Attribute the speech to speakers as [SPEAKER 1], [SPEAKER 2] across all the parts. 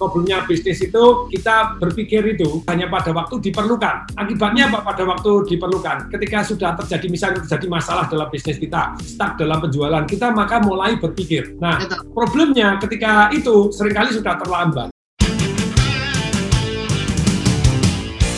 [SPEAKER 1] problemnya bisnis itu kita berpikir itu hanya pada waktu diperlukan. Akibatnya apa pada waktu diperlukan? Ketika sudah terjadi misalnya terjadi masalah dalam bisnis kita, stuck dalam penjualan kita, maka mulai berpikir. Nah, problemnya ketika itu sering kali sudah terlambat.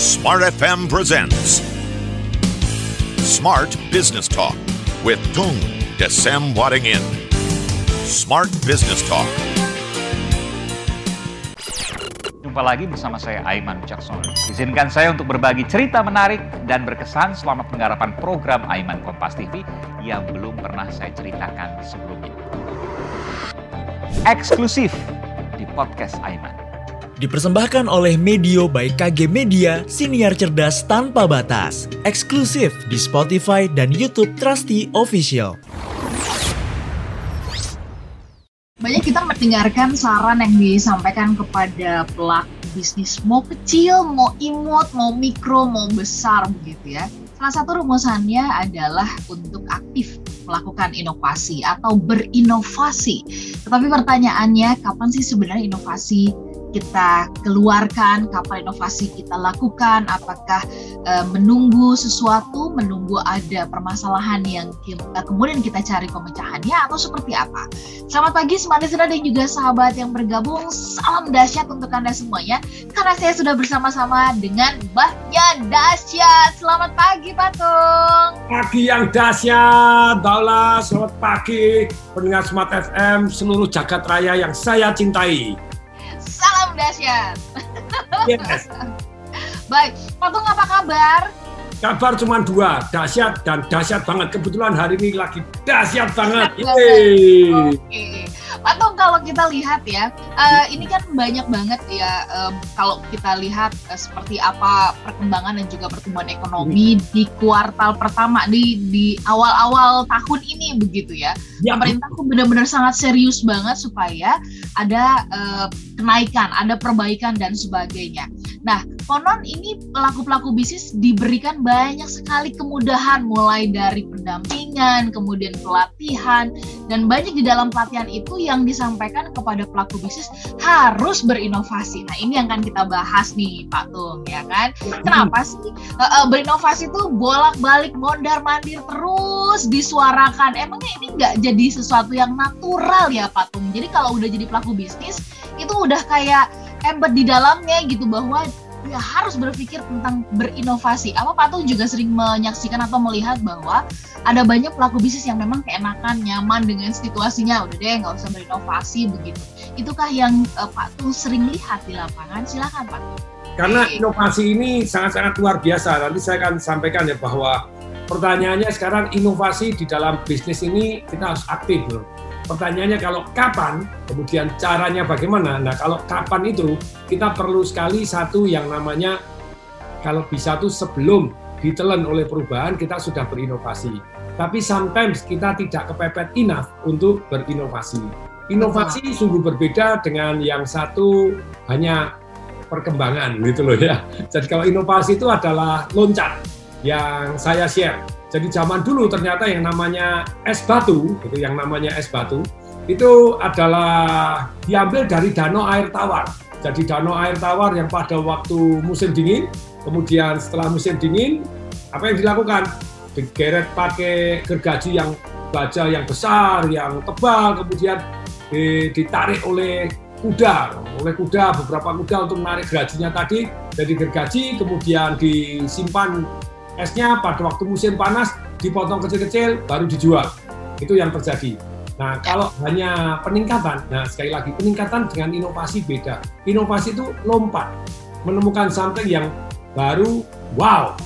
[SPEAKER 2] Smart FM presents Smart Business Talk with Tung Desem Wadding In. Smart Business Talk.
[SPEAKER 3] Jumpa lagi bersama saya Aiman Wicaksono. Izinkan saya untuk berbagi cerita menarik dan berkesan selama penggarapan program Aiman Kompas TV yang belum pernah saya ceritakan sebelumnya. Eksklusif di podcast Aiman.
[SPEAKER 4] Dipersembahkan oleh Medio by KG Media, siniar cerdas tanpa batas. Eksklusif di Spotify dan YouTube Trusty Official.
[SPEAKER 5] Mendengarkan saran yang disampaikan kepada pelaku bisnis mau kecil, mau imut, mau mikro, mau besar begitu ya. Salah satu rumusannya adalah untuk aktif melakukan inovasi atau berinovasi. Tetapi pertanyaannya, kapan sih sebenarnya inovasi kita keluarkan, kapan inovasi kita lakukan, apakah e, menunggu sesuatu, menunggu ada permasalahan yang kita, kemudian kita cari pemecahannya atau seperti apa. Selamat pagi semuanya dan juga sahabat yang bergabung, salam dahsyat untuk Anda semuanya, karena saya sudah bersama-sama dengan Mbahnya Dahsyat. Selamat pagi Patung.
[SPEAKER 1] Pagi yang dahsyat, Daula, selamat pagi pendengar Smart FM seluruh jagat raya yang saya cintai.
[SPEAKER 5] Dahsyat.
[SPEAKER 1] Yes.
[SPEAKER 5] Baik, Patung apa kabar?
[SPEAKER 1] Kabar cuma dua, dahsyat dan dahsyat banget. Kebetulan hari ini lagi dahsyat banget.
[SPEAKER 5] Oke, Patung kalau kita lihat ya, uh, ini kan banyak banget ya uh, kalau kita lihat uh, seperti apa perkembangan dan juga pertumbuhan ekonomi di kuartal pertama di di awal-awal tahun ini begitu ya. ya Pemerintah tuh benar-benar sangat serius banget supaya ada uh, kenaikan, ada perbaikan dan sebagainya. Nah, konon ini pelaku-pelaku bisnis diberikan banyak sekali kemudahan mulai dari pendampingan, kemudian pelatihan, dan banyak di dalam pelatihan itu yang disampaikan kepada pelaku bisnis harus berinovasi. Nah, ini yang akan kita bahas nih, Pak Tung, ya kan? Kenapa sih uh, uh, berinovasi itu bolak-balik mondar-mandir terus disuarakan? Emangnya ini nggak jadi sesuatu yang natural ya, Pak Tung? Jadi kalau udah jadi pelaku bisnis, itu udah kayak embed di dalamnya gitu bahwa ya harus berpikir tentang berinovasi. Apa Pak Tung juga sering menyaksikan atau melihat bahwa ada banyak pelaku bisnis yang memang keenakan, nyaman dengan situasinya, udah deh nggak usah berinovasi begitu. Itukah yang uh, Pak Tung sering lihat di lapangan? Silakan Pak Tung.
[SPEAKER 1] Karena inovasi ini sangat-sangat luar biasa. Nanti saya akan sampaikan ya bahwa pertanyaannya sekarang inovasi di dalam bisnis ini kita harus aktif loh Pertanyaannya kalau kapan, kemudian caranya bagaimana? Nah kalau kapan itu kita perlu sekali satu yang namanya kalau bisa tuh sebelum ditelan oleh perubahan kita sudah berinovasi. Tapi sometimes kita tidak kepepet enough untuk berinovasi. Inovasi sungguh berbeda dengan yang satu hanya perkembangan gitu loh ya. Jadi kalau inovasi itu adalah loncat yang saya share jadi zaman dulu ternyata yang namanya es batu, gitu, yang namanya es batu, itu adalah diambil dari danau air tawar. Jadi danau air tawar yang pada waktu musim dingin, kemudian setelah musim dingin, apa yang dilakukan? Digeret pakai gergaji yang baja yang besar, yang tebal, kemudian ditarik oleh kuda, oleh kuda beberapa kuda untuk menarik gergajinya tadi dari gergaji, kemudian disimpan esnya pada waktu musim panas dipotong kecil-kecil baru dijual. Itu yang terjadi. Nah, kalau hanya peningkatan, nah sekali lagi peningkatan dengan inovasi beda. Inovasi itu lompat, menemukan something yang baru, wow.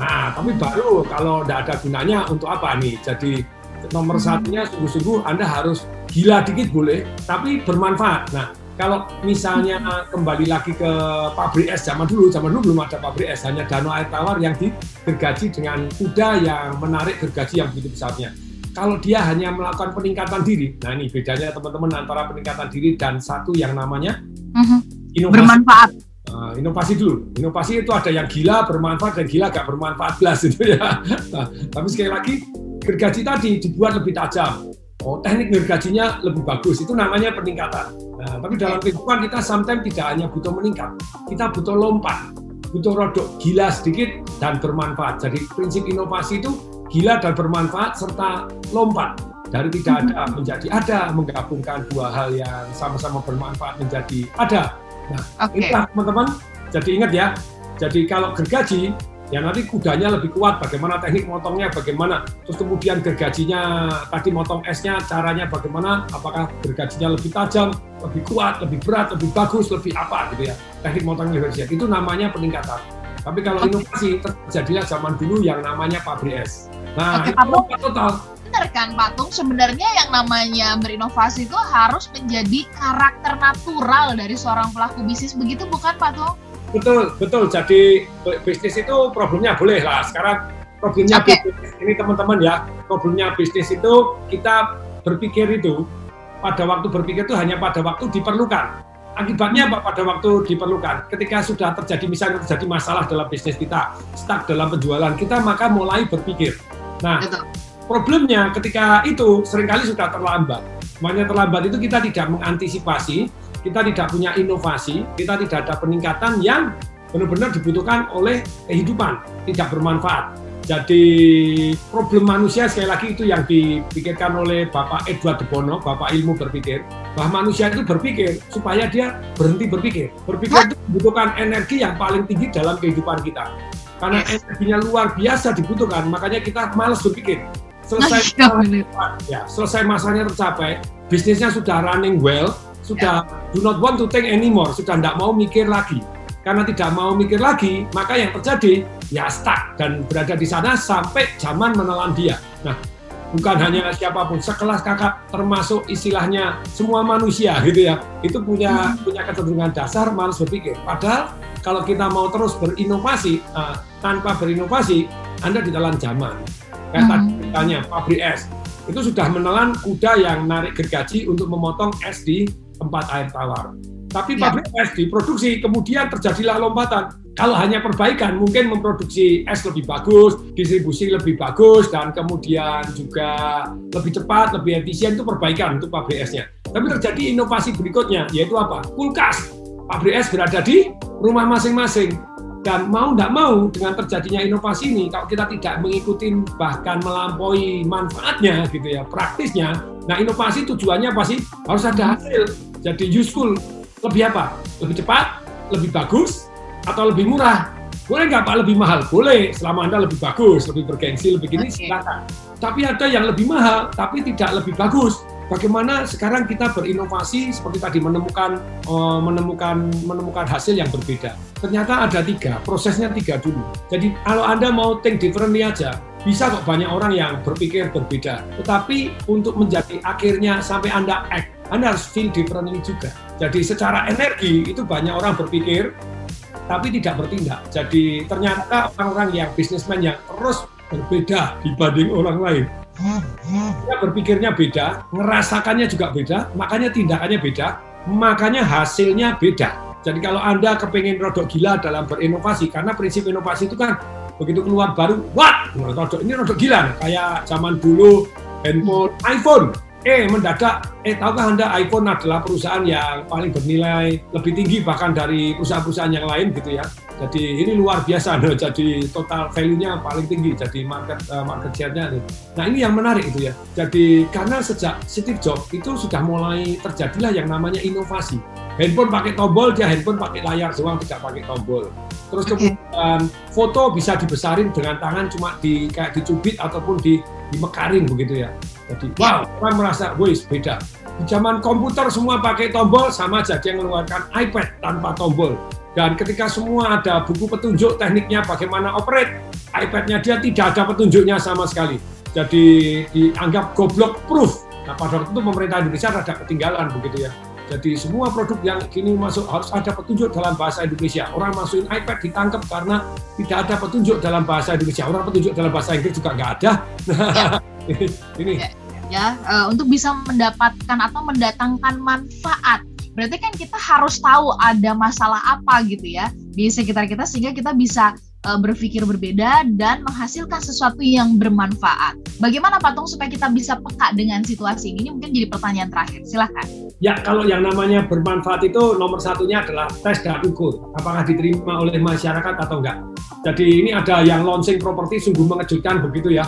[SPEAKER 1] Nah, tapi baru kalau tidak ada gunanya untuk apa nih? Jadi nomor hmm. satunya sungguh-sungguh Anda harus gila dikit boleh, tapi bermanfaat. Nah, kalau misalnya kembali lagi ke pabrik es zaman dulu, zaman dulu belum ada pabrik es, hanya danau air tawar yang digergaji dengan kuda yang menarik gergaji yang begitu besarnya. Kalau dia hanya melakukan peningkatan diri, nah ini bedanya teman-teman antara peningkatan diri dan satu yang namanya
[SPEAKER 5] uh-huh. inovasi. Bermanfaat.
[SPEAKER 1] Uh, inovasi dulu. Inovasi itu ada yang gila bermanfaat dan gila gak bermanfaat belas itu ya. Nah, tapi sekali lagi gergaji tadi dibuat lebih tajam. Oh, teknik gergajinya lebih bagus. Itu namanya peningkatan. Nah, tapi dalam kehidupan kita sometimes tidak hanya butuh meningkat, kita butuh lompat, butuh rodok gila sedikit dan bermanfaat. Jadi prinsip inovasi itu gila dan bermanfaat serta lompat dari tidak ada menjadi ada, menggabungkan dua hal yang sama-sama bermanfaat menjadi ada. Nah,
[SPEAKER 5] Oke.
[SPEAKER 1] inilah teman-teman. Jadi ingat ya. Jadi kalau gergaji ya nanti kudanya lebih kuat bagaimana teknik motongnya bagaimana terus kemudian gergajinya tadi motong esnya caranya bagaimana apakah gergajinya lebih tajam lebih kuat lebih berat lebih bagus lebih apa gitu ya teknik motongnya lebih siap. Itu namanya peningkatan. Tapi kalau inovasi terjadilah zaman dulu yang namanya pabrik es. Nah
[SPEAKER 5] Oke,
[SPEAKER 1] itu
[SPEAKER 5] Pak
[SPEAKER 1] total.
[SPEAKER 5] Benar kan Patung, sebenarnya yang namanya berinovasi itu harus menjadi karakter natural dari seorang pelaku bisnis. Begitu bukan Patung?
[SPEAKER 1] Betul, betul. Jadi bisnis itu problemnya boleh lah. Sekarang problemnya
[SPEAKER 5] Oke.
[SPEAKER 1] bisnis ini teman-teman ya, problemnya bisnis itu kita berpikir itu pada waktu berpikir itu hanya pada waktu diperlukan. Akibatnya apa pada waktu diperlukan? Ketika sudah terjadi misalnya terjadi masalah dalam bisnis kita, stuck dalam penjualan kita, maka mulai berpikir. Nah,
[SPEAKER 5] Betul.
[SPEAKER 1] problemnya ketika itu sering kali sudah terlambat. Makanya terlambat itu kita tidak mengantisipasi, kita tidak punya inovasi, kita tidak ada peningkatan yang benar-benar dibutuhkan oleh kehidupan, tidak bermanfaat. Jadi problem manusia sekali lagi itu yang dipikirkan oleh Bapak Edward de Bono, Bapak ilmu berpikir, bahwa manusia itu berpikir supaya dia berhenti berpikir. Berpikir itu membutuhkan energi yang paling tinggi dalam kehidupan kita. Karena energinya luar biasa dibutuhkan, makanya kita malas berpikir. Selesai
[SPEAKER 5] Iya,
[SPEAKER 1] ya selesai masanya tercapai bisnisnya sudah running well sudah do not want to think anymore. Sudah tidak mau mikir lagi. Karena tidak mau mikir lagi maka yang terjadi ya stuck dan berada di sana sampai zaman menelan dia. Nah bukan hanya siapa pun sekelas kakak termasuk istilahnya semua manusia gitu ya. Itu punya punya kecenderungan dasar malas berpikir. Padahal kalau kita mau terus berinovasi eh, tanpa berinovasi anda ditelan zaman. Kayak
[SPEAKER 5] Hmm.
[SPEAKER 1] tadi misalnya pabrik es. Itu sudah menelan kuda yang narik gergaji untuk memotong es di tempat air tawar. Tapi
[SPEAKER 5] Ya.
[SPEAKER 1] pabrik es diproduksi, kemudian terjadilah lompatan. Kalau hanya perbaikan, mungkin memproduksi es lebih bagus, distribusi lebih bagus, dan kemudian juga lebih cepat, lebih efisien itu perbaikan untuk pabrik esnya. Tapi terjadi inovasi berikutnya, yaitu apa? Kulkas. Pabrik es berada di rumah masing-masing. Dan mau tidak mau dengan terjadinya inovasi ini, kalau kita tidak mengikuti bahkan melampaui manfaatnya gitu ya, praktisnya, nah inovasi tujuannya apa sih? Harus ada hasil, jadi useful. Lebih apa? Lebih cepat, lebih bagus, atau lebih murah? Boleh nggak Pak lebih mahal? Boleh, selama Anda lebih bagus, lebih bergengsi, lebih gini,
[SPEAKER 5] Oke.
[SPEAKER 1] silakan. Tapi ada yang lebih mahal, tapi tidak lebih bagus. Bagaimana sekarang kita berinovasi seperti tadi menemukan eh, menemukan menemukan hasil yang berbeda. Ternyata ada tiga, prosesnya tiga dulu. Jadi kalau Anda mau think differently aja, bisa kok banyak orang yang berpikir berbeda. Tetapi untuk menjadi akhirnya sampai Anda act, Anda harus feel differently juga. Jadi secara energi itu banyak orang berpikir, tapi tidak bertindak. Jadi ternyata orang-orang yang bisnismen yang terus berbeda dibanding orang lain. Dia berpikirnya beda, ngerasakannya juga beda, makanya tindakannya beda, makanya hasilnya beda. Jadi kalau Anda kepengen rodok gila dalam berinovasi, karena prinsip inovasi itu kan begitu keluar baru, what? Rodok, ini rodok gila, kayak zaman dulu handphone iPhone. Eh mendadak, eh tahukah Anda iPhone adalah perusahaan yang paling bernilai lebih tinggi bahkan dari perusahaan-perusahaan yang lain gitu ya. Jadi ini luar biasa, nah, jadi total value-nya paling tinggi, jadi market eh, market share-nya. nih. Nah ini yang menarik itu ya. Jadi karena sejak Steve Jobs itu sudah mulai terjadilah yang namanya inovasi. Handphone pakai tombol, dia handphone pakai layar doang, tidak pakai tombol. Terus kemudian foto bisa dibesarin dengan tangan cuma di kayak dicubit ataupun di dimekarin begitu ya. Jadi wow, orang merasa, wih beda. Di zaman komputer semua pakai tombol sama aja dia mengeluarkan iPad tanpa tombol. Dan ketika semua ada buku petunjuk tekniknya bagaimana operate, iPad-nya dia tidak ada petunjuknya sama sekali. Jadi dianggap goblok proof. Nah pada waktu itu pemerintah Indonesia rada ketinggalan begitu ya. Jadi semua produk yang kini masuk harus ada petunjuk dalam bahasa Indonesia. Orang masukin iPad ditangkap karena tidak ada petunjuk dalam bahasa Indonesia. Orang petunjuk dalam bahasa Inggris juga nggak ada. ini, ini
[SPEAKER 5] Ya. eh, untuk bisa mendapatkan atau mendatangkan manfaat. Berarti kan kita harus tahu ada masalah apa gitu ya di sekitar kita sehingga kita bisa uh, berpikir berbeda dan menghasilkan sesuatu yang bermanfaat. Bagaimana Patung supaya kita bisa peka dengan situasi ini? Ini mungkin jadi pertanyaan terakhir. Silahkan.
[SPEAKER 1] Ya, kalau yang namanya bermanfaat itu nomor satunya adalah tes dan ukur. Apakah diterima oleh masyarakat atau enggak. Jadi ini ada yang launching properti sungguh mengejutkan begitu ya.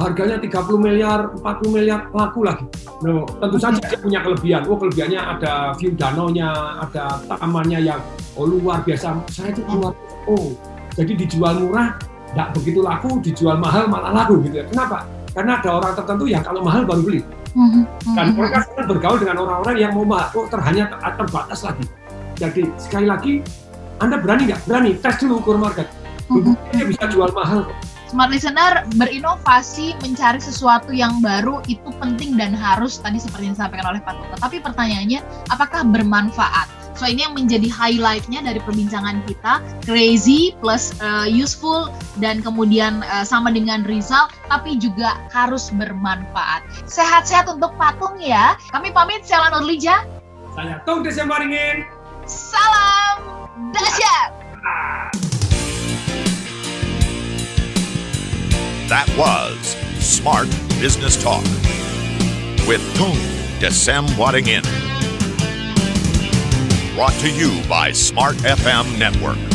[SPEAKER 1] Harganya 30 miliar, 40 miliar laku lagi. No, tentu saja dia punya kelebihan. Oh, kelebihannya ada view danaunya, ada tamannya yang oh luar biasa. Saya itu keluar, oh jadi dijual murah, tidak begitu laku, dijual mahal malah laku gitu ya. Kenapa? Karena ada orang tertentu yang kalau mahal baru beli. Mhm, Dan mhm. mereka sedang bergaul dengan orang-orang yang mau mahal, oh terhanya terbatas lagi. Jadi sekali lagi, Anda berani nggak? Berani, tes dulu ukur market. Mhm. bisa jual mahal
[SPEAKER 5] Smart listener berinovasi mencari sesuatu yang baru itu penting dan harus tadi seperti yang disampaikan oleh Pak Toto. Tapi pertanyaannya, apakah bermanfaat? So ini yang menjadi highlightnya dari perbincangan kita, crazy plus uh, useful dan kemudian uh, sama dengan result, tapi juga harus bermanfaat. Sehat-sehat untuk patung ya. Kami pamit, saya Lana Lija.
[SPEAKER 1] Saya Tung Desembaringin.
[SPEAKER 5] Salam
[SPEAKER 2] Smart Business Talk with Tung Desem Wadding In. Brought to you by Smart FM Network.